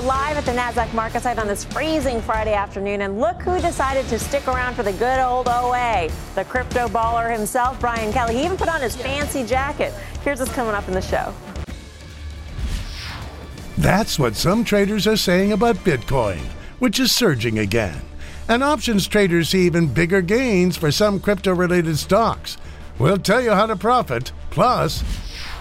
We're live at the NASDAQ market site on this freezing Friday afternoon, and look who decided to stick around for the good old OA. The crypto baller himself, Brian Kelly. He even put on his fancy jacket. Here's what's coming up in the show. That's what some traders are saying about Bitcoin, which is surging again. And options traders see even bigger gains for some crypto related stocks. We'll tell you how to profit. Plus,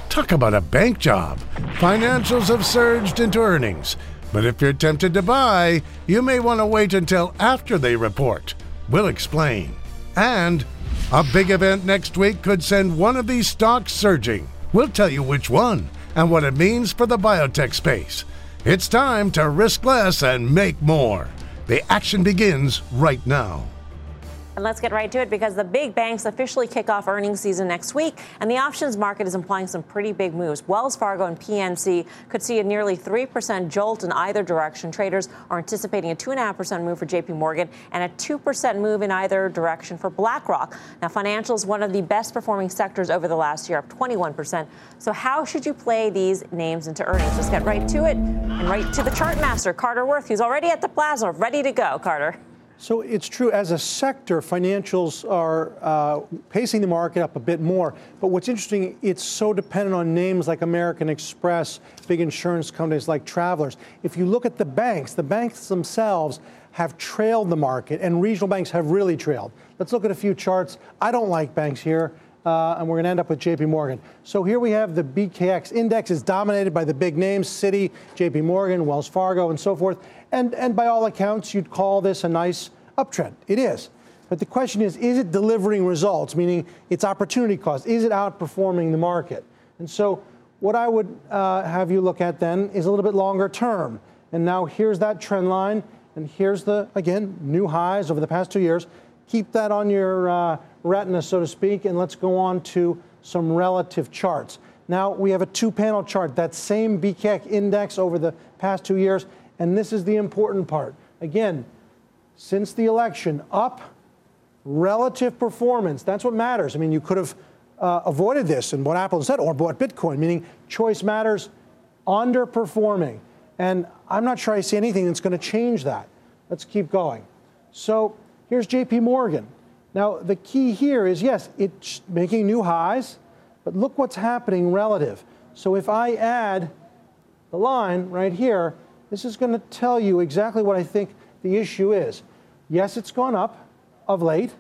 Talk about a bank job. Financials have surged into earnings. But if you're tempted to buy, you may want to wait until after they report. We'll explain. And a big event next week could send one of these stocks surging. We'll tell you which one and what it means for the biotech space. It's time to risk less and make more. The action begins right now. And let's get right to it because the big banks officially kick off earnings season next week, and the options market is implying some pretty big moves. Wells Fargo and PNC could see a nearly 3% jolt in either direction. Traders are anticipating a 2.5% move for JP Morgan and a 2% move in either direction for BlackRock. Now, financials, one of the best performing sectors over the last year, up 21%. So, how should you play these names into earnings? Let's get right to it and right to the chart master, Carter Worth, who's already at the plaza, ready to go. Carter. So it's true, as a sector, financials are uh, pacing the market up a bit more. But what's interesting, it's so dependent on names like American Express, big insurance companies like Travelers. If you look at the banks, the banks themselves have trailed the market, and regional banks have really trailed. Let's look at a few charts. I don't like banks here. Uh, and we're going to end up with JP Morgan. So here we have the BKX index is dominated by the big names, Citi, JP Morgan, Wells Fargo, and so forth. And, and by all accounts, you'd call this a nice uptrend. It is. But the question is, is it delivering results, meaning its opportunity cost? Is it outperforming the market? And so what I would uh, have you look at then is a little bit longer term. And now here's that trend line, and here's the, again, new highs over the past two years. Keep that on your uh, retina, so to speak, and let's go on to some relative charts. Now we have a two panel chart, that same BKX index over the past two years, and this is the important part. Again, since the election, up relative performance. That's what matters. I mean, you could have uh, avoided this and bought Apple instead or bought Bitcoin, meaning choice matters, underperforming. And I'm not sure I see anything that's going to change that. Let's keep going. So here's JP Morgan. Now, the key here is yes, it's making new highs, but look what's happening relative. So if I add the line right here, this is going to tell you exactly what I think the issue is. Yes, it's gone up of late,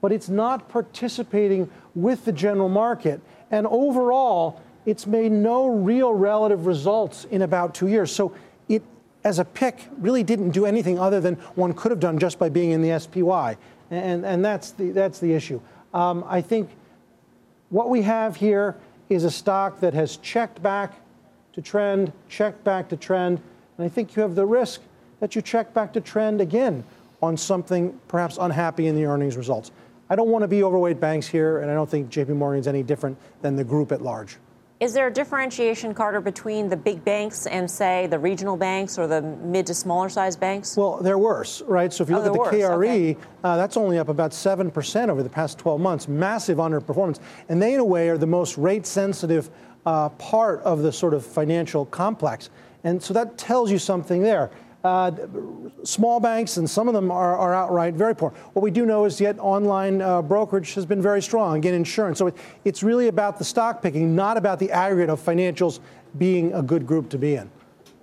but it's not participating with the general market. And overall, it's made no real relative results in about two years. So as a pick, really didn't do anything other than one could have done just by being in the SPY. And, and that's, the, that's the issue. Um, I think what we have here is a stock that has checked back to trend, checked back to trend, and I think you have the risk that you check back to trend again on something perhaps unhappy in the earnings results. I don't want to be overweight banks here, and I don't think JP Morgan is any different than the group at large. Is there a differentiation, Carter, between the big banks and, say, the regional banks or the mid to smaller size banks? Well, they're worse, right? So if you oh, look at the worse. KRE, okay. uh, that's only up about 7% over the past 12 months, massive underperformance. And they, in a way, are the most rate sensitive uh, part of the sort of financial complex. And so that tells you something there. Uh, small banks, and some of them are, are, outright very poor. What we do know is yet online uh, brokerage has been very strong, again, insurance. So it, it's really about the stock picking, not about the aggregate of financials being a good group to be in.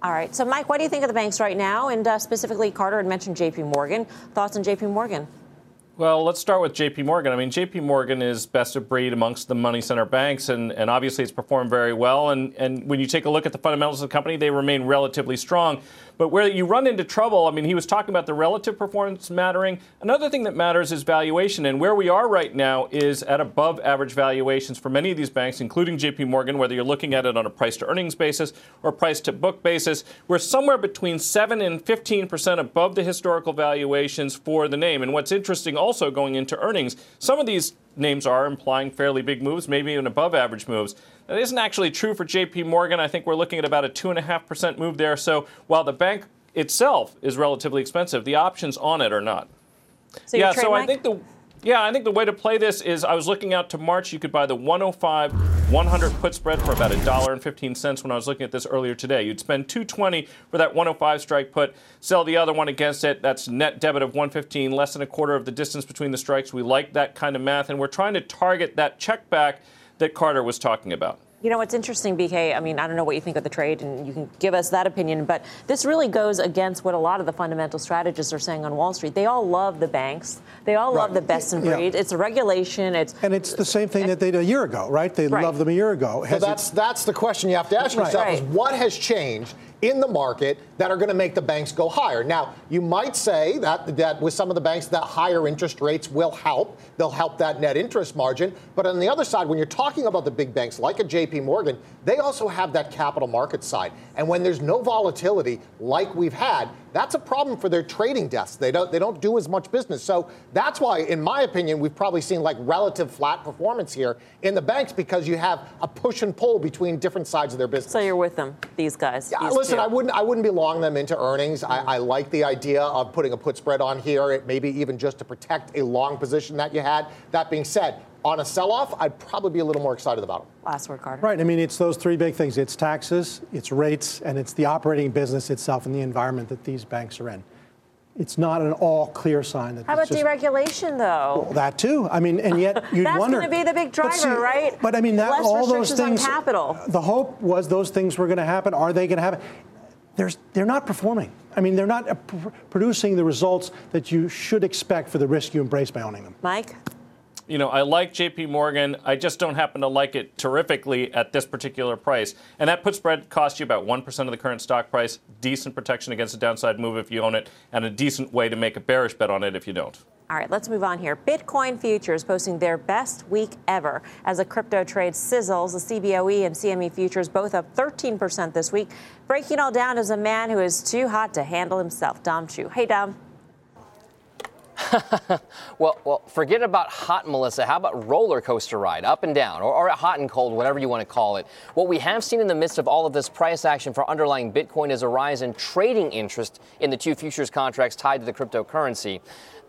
All right. So, Mike, what do you think of the banks right now? And uh, specifically, Carter had mentioned JP Morgan. Thoughts on JP Morgan? Well, let's start with JP Morgan. I mean, JP Morgan is best of breed amongst the money center banks, and, and obviously it's performed very well. And, and when you take a look at the fundamentals of the company, they remain relatively strong. But where you run into trouble, I mean, he was talking about the relative performance mattering. Another thing that matters is valuation. And where we are right now is at above average valuations for many of these banks, including JP Morgan, whether you're looking at it on a price to earnings basis or price to book basis. We're somewhere between 7 and 15% above the historical valuations for the name. And what's interesting also going into earnings. Some of these names are implying fairly big moves, maybe even above average moves. That isn't actually true for JP Morgan. I think we're looking at about a 2.5% move there. So while the bank itself is relatively expensive, the options on it are not. So yeah, so I think the yeah, I think the way to play this is I was looking out to March. You could buy the 105 100 put spread for about a dollar and 15 cents when I was looking at this earlier today. You'd spend 220 for that 105 strike put, sell the other one against it. That's net debit of 115, less than a quarter of the distance between the strikes. We like that kind of math, and we're trying to target that check back that Carter was talking about. You know, what's interesting, BK, I mean, I don't know what you think of the trade, and you can give us that opinion, but this really goes against what a lot of the fundamental strategists are saying on Wall Street. They all love the banks. They all right. love the best in breed. Yeah. It's a regulation. It's And it's the same thing that they did a year ago, right? They right. loved them a year ago. so that's, that's the question you have to ask yourself right. is what has changed in the market that are going to make the banks go higher. Now, you might say that, that with some of the banks, that higher interest rates will help. They'll help that net interest margin. But on the other side, when you're talking about the big banks like a JP Morgan, they also have that capital market side. And when there's no volatility like we've had, that's a problem for their trading desks. They don't they don't do as much business. So that's why, in my opinion, we've probably seen like relative flat performance here in the banks because you have a push and pull between different sides of their business. So you're with them, these guys. Yeah, these listen, two. I wouldn't I wouldn't be long them into earnings. I, I like the idea of putting a put spread on here, maybe even just to protect a long position that you had. That being said, on a sell off, I'd probably be a little more excited about them. Last word, Carter. Right. I mean, it's those three big things it's taxes, it's rates, and it's the operating business itself and the environment that these banks are in. It's not an all clear sign that. How about just, deregulation, though? Well, that too. I mean, and yet you'd That's wonder. That's going to be the big driver, but see, right? But I mean, that Less all those things. On capital. The hope was those things were going to happen. Are they going to happen? There's, they're not performing. I mean, they're not uh, pr- producing the results that you should expect for the risk you embrace by owning them. Mike? You know, I like JP Morgan. I just don't happen to like it terrifically at this particular price. And that put spread costs you about 1% of the current stock price. Decent protection against a downside move if you own it, and a decent way to make a bearish bet on it if you don't. All right, let's move on here. Bitcoin futures posting their best week ever as a crypto trade sizzles. The CBOE and CME futures both up 13% this week. Breaking all down is a man who is too hot to handle himself, Dom Chu. Hey, Dom. well, well, forget about hot, Melissa. How about roller coaster ride, up and down, or, or hot and cold, whatever you want to call it? What we have seen in the midst of all of this price action for underlying Bitcoin is a rise in trading interest in the two futures contracts tied to the cryptocurrency.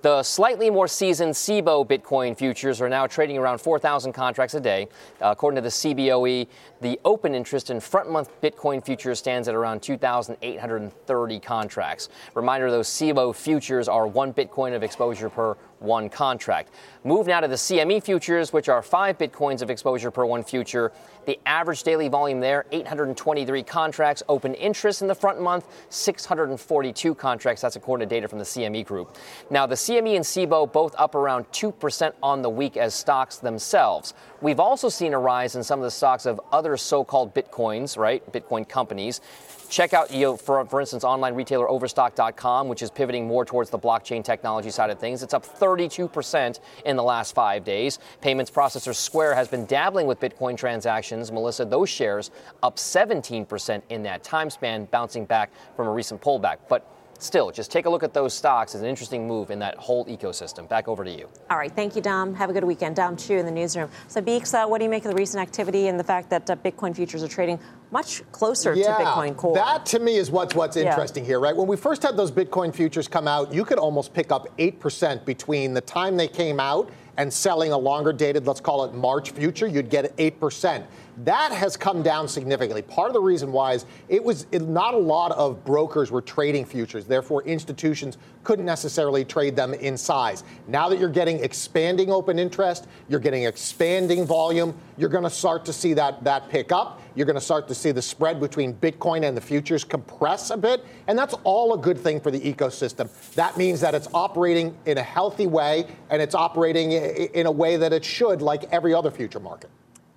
The slightly more seasoned CBOE Bitcoin futures are now trading around 4,000 contracts a day. Uh, according to the CBOE, the open interest in front month Bitcoin futures stands at around 2,830 contracts. Reminder those CBOE futures are one Bitcoin of exposure per one contract. Move now to the CME futures, which are five Bitcoins of exposure per one future. The average daily volume there, 823 contracts. Open interest in the front month, 642 contracts. That's according to data from the CME group. Now, the CME and CBOE both up around 2% on the week as stocks themselves. We've also seen a rise in some of the stocks of other so called Bitcoins, right? Bitcoin companies. Check out, you know, for, for instance, online retailer Overstock.com, which is pivoting more towards the blockchain technology side of things. It's up 32% in the last five days. Payments processor Square has been dabbling with Bitcoin transactions. Melissa, those shares up 17% in that time span, bouncing back from a recent pullback. But still, just take a look at those stocks as an interesting move in that whole ecosystem. Back over to you. All right. Thank you, Dom. Have a good weekend. Dom Chu in the newsroom. So, Beeks, uh, what do you make of the recent activity and the fact that uh, Bitcoin futures are trading much closer yeah, to Bitcoin core? That, to me, is what's, what's interesting yeah. here, right? When we first had those Bitcoin futures come out, you could almost pick up 8% between the time they came out and selling a longer dated, let's call it March future, you'd get 8%. That has come down significantly. Part of the reason why is it was it, not a lot of brokers were trading futures. Therefore, institutions couldn't necessarily trade them in size. Now that you're getting expanding open interest, you're getting expanding volume, you're going to start to see that, that pick up. You're going to start to see the spread between Bitcoin and the futures compress a bit. And that's all a good thing for the ecosystem. That means that it's operating in a healthy way and it's operating in a way that it should, like every other future market.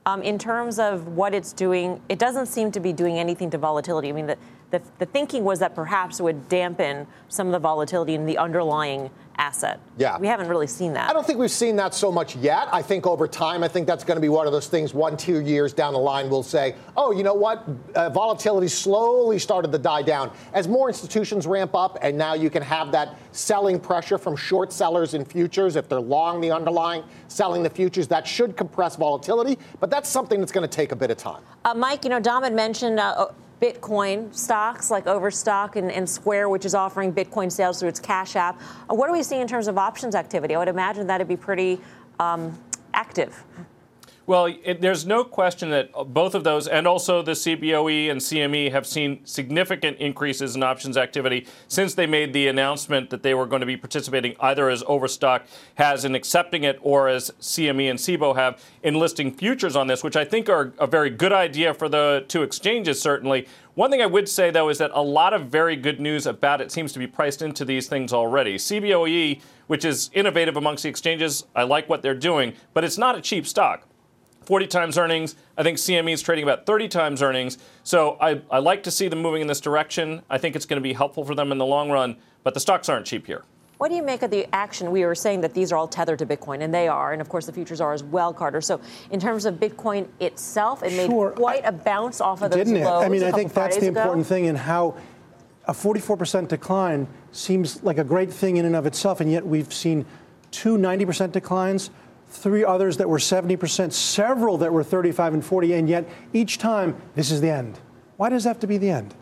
Um, in terms of what it's doing, it doesn't seem to be doing anything to volatility. I mean, the, the, the thinking was that perhaps it would dampen some of the volatility in the underlying asset. Yeah. We haven't really seen that. I don't think we've seen that so much yet. I think over time, I think that's going to be one of those things one, two years down the line, we'll say, oh, you know what? Uh, volatility slowly started to die down. As more institutions ramp up, and now you can have that selling pressure from short sellers in futures, if they're long the underlying, selling the futures, that should compress volatility. But that's something that's going to take a bit of time. Uh, Mike, you know, Dom had mentioned. Uh, Bitcoin stocks like Overstock and, and, Square, which is offering Bitcoin sales through its Cash App. Uh, what do we see in terms of options activity? I would imagine that'd be pretty um, active. Well, it, there's no question that both of those, and also the CBOE and CME, have seen significant increases in options activity since they made the announcement that they were going to be participating either as Overstock has in accepting it or as CME and CBOE have in listing futures on this, which I think are a very good idea for the two exchanges, certainly. One thing I would say, though, is that a lot of very good news about it seems to be priced into these things already. CBOE, which is innovative amongst the exchanges, I like what they're doing, but it's not a cheap stock. 40 times earnings. I think CME is trading about 30 times earnings. So I, I like to see them moving in this direction. I think it's going to be helpful for them in the long run, but the stocks aren't cheap here. What do you make of the action? We were saying that these are all tethered to Bitcoin, and they are, and of course the futures are as well, Carter. So in terms of Bitcoin itself, it made sure. quite a bounce off of those Didn't lows. it? I mean, I think that's the ago. important thing in how a 44% decline seems like a great thing in and of itself, and yet we've seen two 90% declines three others that were 70%, several that were 35 and 40, and yet each time, this is the end. Why does it have to be the end?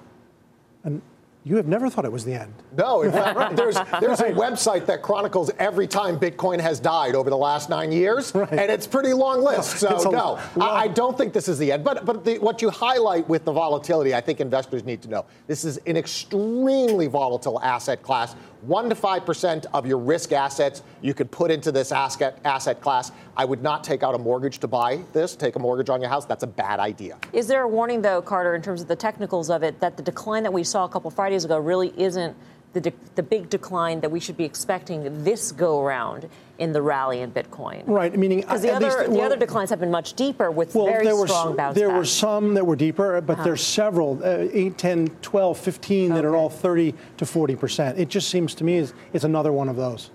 And you have never thought it was the end. No, in fact, there's, there's a website that chronicles every time Bitcoin has died over the last nine years, right. and it's pretty long list. So, no, I, I, don't think this is the end. But, but the, what you highlight with the volatility, I think investors need to know. This is an extremely volatile asset class 1 to 5% of your risk assets you could put into this asset, asset class. I would not take out a mortgage to buy this, take a mortgage on your house. That's a bad idea. Is there a warning, though, Carter, in terms of the technicals of it, that the decline that we saw a couple Fridays ago really isn't the, de- the big decline that we should be expecting this go around in the rally in Bitcoin. Right, meaning because the, other, least, well, the other declines have been much deeper with well, very there were, strong bounce There back. were some that were deeper, but uh-huh. there's several, uh, 8, 10, 12, 15 okay. that are all 30 to 40 percent. It just seems to me is it's another one of those.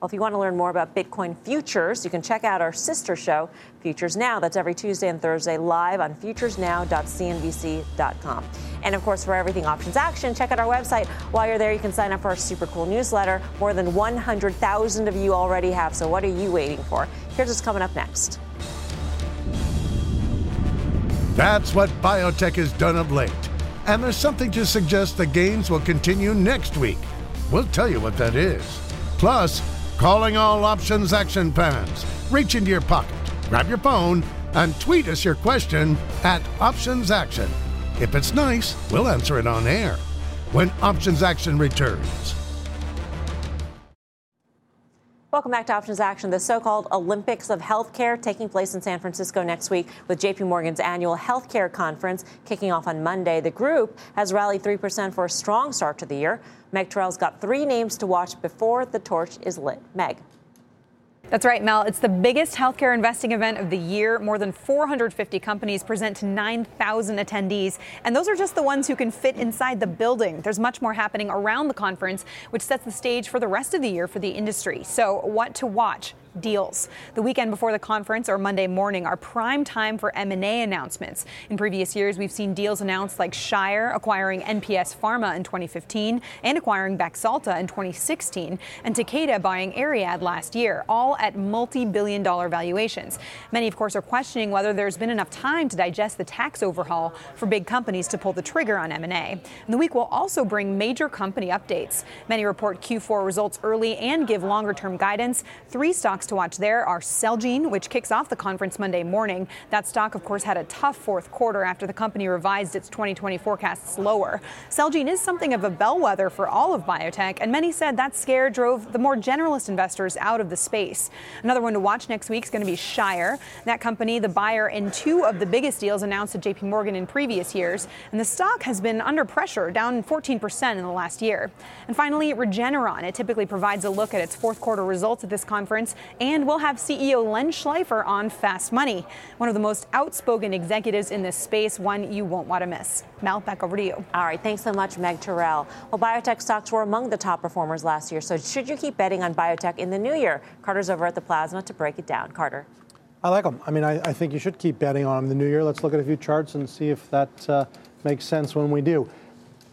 Well, if you want to learn more about Bitcoin futures, you can check out our sister show, Futures Now. That's every Tuesday and Thursday live on futuresnow.cnbc.com. And of course, for everything options action, check out our website. While you're there, you can sign up for our super cool newsletter. More than 100,000 of you already have. So what are you waiting for? Here's what's coming up next. That's what biotech has done of late. And there's something to suggest the gains will continue next week. We'll tell you what that is. Plus, Calling all Options Action fans. Reach into your pocket, grab your phone, and tweet us your question at Options Action. If it's nice, we'll answer it on air when Options Action returns. Welcome back to Options Action. The so called Olympics of Healthcare taking place in San Francisco next week with JP Morgan's annual healthcare conference kicking off on Monday. The group has rallied 3% for a strong start to the year. Meg Terrell's got three names to watch before the torch is lit. Meg. That's right, Mel. It's the biggest healthcare investing event of the year. More than 450 companies present to 9,000 attendees. And those are just the ones who can fit inside the building. There's much more happening around the conference, which sets the stage for the rest of the year for the industry. So, what to watch? Deals. The weekend before the conference or Monday morning are prime time for M&A announcements. In previous years, we've seen deals announced like Shire acquiring NPS Pharma in 2015 and acquiring Baxalta in 2016 and Takeda buying Ariad last year, all at multi-billion dollar valuations. Many, of course, are questioning whether there's been enough time to digest the tax overhaul for big companies to pull the trigger on M&A. And the week will also bring major company updates. Many report Q4 results early and give longer-term guidance. Three stocks stocks to watch there are Celgene, which kicks off the conference Monday morning. That stock, of course, had a tough fourth quarter after the company revised its 2020 forecasts lower. Celgene is something of a bellwether for all of biotech, and many said that scare drove the more generalist investors out of the space. Another one to watch next week is going to be Shire. That company, the buyer in two of the biggest deals announced at JP Morgan in previous years, and the stock has been under pressure, down 14% in the last year. And finally, Regeneron. It typically provides a look at its fourth quarter results at this conference And we'll have CEO Len Schleifer on Fast Money, one of the most outspoken executives in this space, one you won't want to miss. Mel, back over to you. All right. Thanks so much, Meg Terrell. Well, biotech stocks were among the top performers last year. So should you keep betting on biotech in the new year? Carter's over at the Plaza to break it down. Carter. I like them. I mean, I, I, think you should keep betting on them the new year. Let's look at a few charts and see if that uh, makes sense when we do.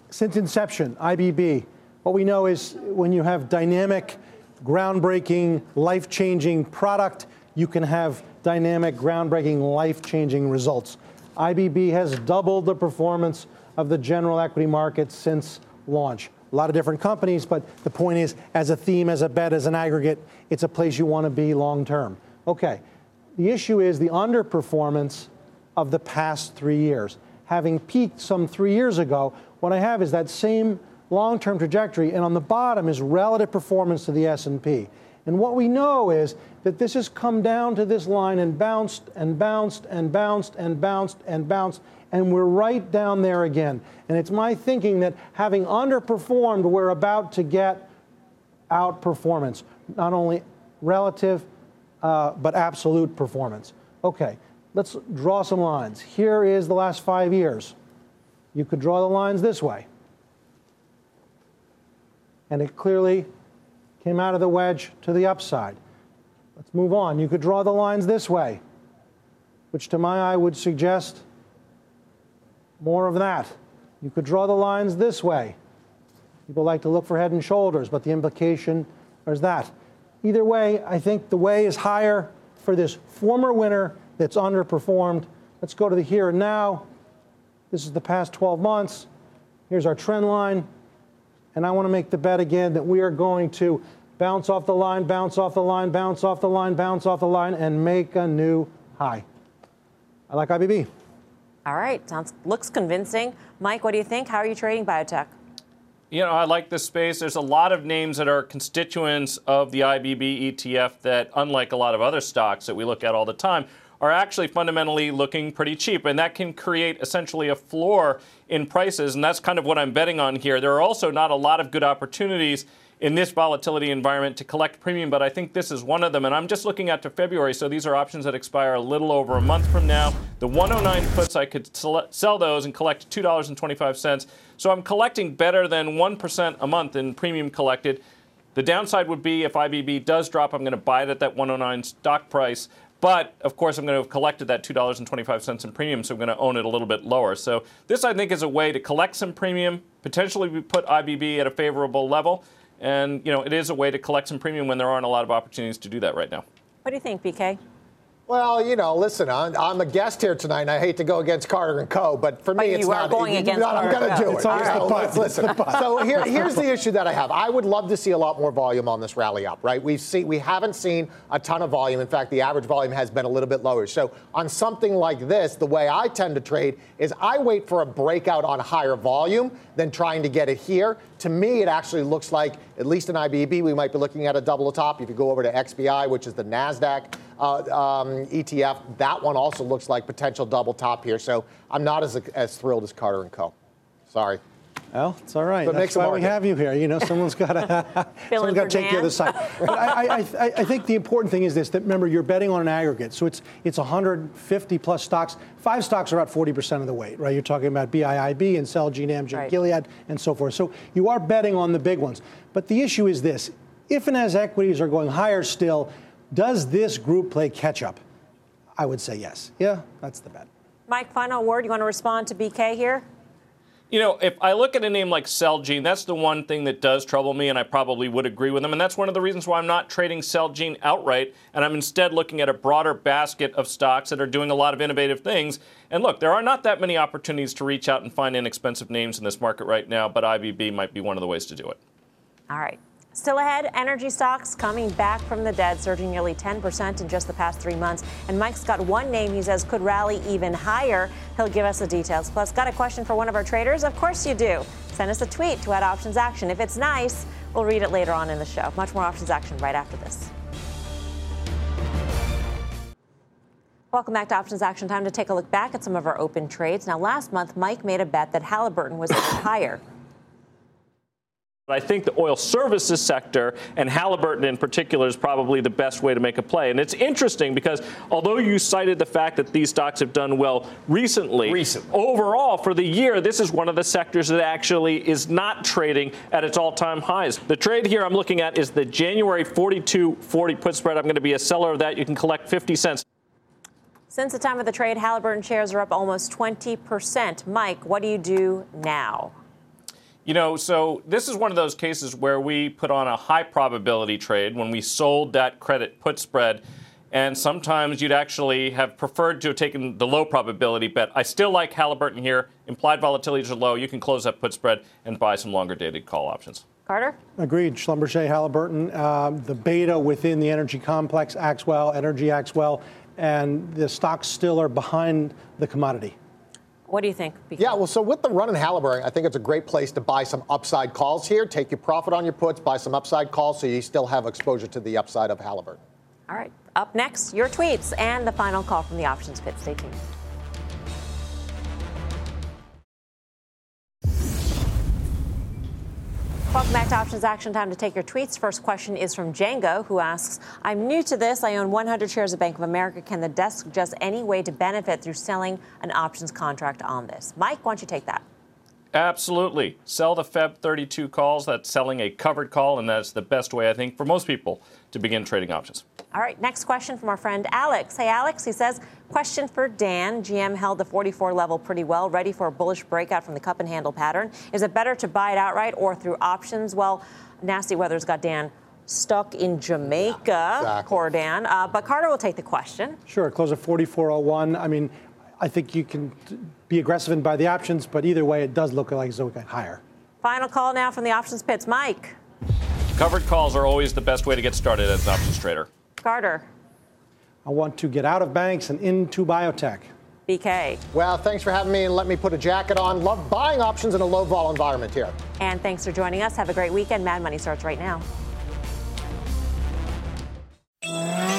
Since inception, IBB, what we know is when you have dynamic, groundbreaking, life changing product, you can have dynamic, groundbreaking, life changing results. IBB has doubled the performance of the general equity market since launch. A lot of different companies, but the point is, as a theme, as a bet, as an aggregate, it's a place you want to be long term. Okay. The issue is the underperformance of the past three years. Having peaked some three years ago, what I have is that same long-term trajectory, and on the bottom is relative performance to the S&P. And what we know is that this has come down to this line and bounced and bounced and bounced and bounced and bounced, and we're right down there again. And it's my thinking that having underperformed, we're about to get outperformance, not only relative uh, but absolute performance. Okay, let's draw some lines. Here is the last five years. You could draw the lines this way. And it clearly came out of the wedge to the upside. Let's move on. You could draw the lines this way, which to my eye would suggest more of that. You could draw the lines this way. People like to look for head and shoulders, but the implication is that. Either way, I think the way is higher for this former winner that's underperformed. Let's go to the here and now. This is the past 12 months. Here's our trend line. And I want to make the bet again that we are going to bounce off the line, bounce off the line, bounce off the line, bounce off the line, and make a new high. I like IBB. All right. Sounds looks convincing. Mike, what do you think? How are you trading biotech? You know, I like this space. There's a lot of names that are constituents of the IBB ETF that, unlike a lot of other stocks that we look at all the time, are actually fundamentally looking pretty cheap. And that can create essentially a floor in prices. And that's kind of what I'm betting on here. There are also not a lot of good opportunities in this volatility environment to collect premium, but I think this is one of them. And I'm just looking at to February, so these are options that expire a little over a month from now. The 109 puts, I could sell those and collect $2.25. So I'm collecting better than 1% a month in premium collected. The downside would be if IBB does drop, I'm going to buy it at that 109 stock price. But of course, I'm going to have collected that $2.25 in premium, so I'm going to own it a little bit lower. So this, I think, is a way to collect some premium, potentially put IBB at a favorable level. And, you know, it is a way to collect some premium when there aren't a lot of opportunities to do that right now. What do you think, BK? Well, you know, listen, I'm, I'm, a guest here tonight, and I hate to go against Carter and Co. But for but me, it's not. going against I'm going to do it. It's always the putt. Listen. so here, here's the issue that I have. I would love to see a lot more volume on this rally up. Right? We've seen we haven't seen a ton of volume. In fact, the average volume has been a little bit lower. So on something like this, the way I tend to trade is I wait for a breakout on higher volume than trying to get it here. To me, it actually looks like at least in IBB, we might be looking at a double top. If you go over to XBI, which is the Nasdaq uh, um, ETF. That one also looks like potential double top here. So I'm not as, as thrilled as Carter and Co. Sorry. Well, it's all right. But That's why we have you here. You know, someone's got to someone's got to take the other side. But I, I, I, think the important thing is this: that remember, you're betting on an aggregate, so it's it's 150 plus stocks. Five stocks are about 40 percent of the weight, right? You're talking about BIIB and Celgene, Amgen, right. Gilead, and so forth. So you are betting on the big ones. But the issue is this: if and as equities are going higher still, does this group play catch up? I would say yes. Yeah, that's the bet. Mike, final word. You want to respond to BK here? You know, if I look at a name like Celgene, that's the one thing that does trouble me, and I probably would agree with them. And that's one of the reasons why I'm not trading Celgene outright, and I'm instead looking at a broader basket of stocks that are doing a lot of innovative things. And look, there are not that many opportunities to reach out and find inexpensive names in this market right now, but IBB might be one of the ways to do it. All right. Still ahead, energy stocks coming back from the dead, surging nearly 10% in just the past three months. And Mike's got one name he says could rally even higher. He'll give us the details. Plus, got a question for one of our traders? Of course you do. Send us a tweet to add options action. If it's nice, we'll read it later on in the show. Much more options action right after this. Welcome back to Options Action. Time to take a look back at some of our open trades. Now, last month, Mike made a bet that Halliburton was higher. I think the oil services sector and Halliburton in particular is probably the best way to make a play. And it's interesting because although you cited the fact that these stocks have done well recently, recently. overall for the year, this is one of the sectors that actually is not trading at its all time highs. The trade here I'm looking at is the January 42.40 put spread. I'm going to be a seller of that. You can collect 50 cents. Since the time of the trade, Halliburton shares are up almost 20%. Mike, what do you do now? You know, so this is one of those cases where we put on a high probability trade when we sold that credit put spread. And sometimes you'd actually have preferred to have taken the low probability bet. I still like Halliburton here. Implied volatilities are low. You can close that put spread and buy some longer dated call options. Carter? Agreed. Schlumberger, Halliburton, um, the beta within the energy complex acts well, energy acts well, and the stocks still are behind the commodity. What do you think? BK? Yeah, well, so with the run in Halliburton, I think it's a great place to buy some upside calls here. Take your profit on your puts, buy some upside calls so you still have exposure to the upside of Halliburton. All right. Up next, your tweets and the final call from the options pit. Stay tuned. Welcome back to Options Action Time to take your tweets. First question is from Django, who asks I'm new to this. I own 100 shares of Bank of America. Can the desk suggest any way to benefit through selling an options contract on this? Mike, why don't you take that? Absolutely. Sell the Feb 32 calls. That's selling a covered call, and that's the best way, I think, for most people to begin trading options. All right, next question from our friend Alex. Hey, Alex, he says, question for Dan. GM held the 44 level pretty well, ready for a bullish breakout from the cup and handle pattern. Is it better to buy it outright or through options? Well, nasty weather's got Dan stuck in Jamaica, yeah, exactly. poor Dan. Uh, but Carter will take the question. Sure, close at 4401. I mean, I think you can be aggressive and buy the options, but either way, it does look like it's going higher. Final call now from the options pits. Mike. Covered calls are always the best way to get started as an options trader. Carter. I want to get out of banks and into biotech. BK. Well, thanks for having me and let me put a jacket on. Love buying options in a low vol environment here. And thanks for joining us. Have a great weekend. Mad Money starts right now.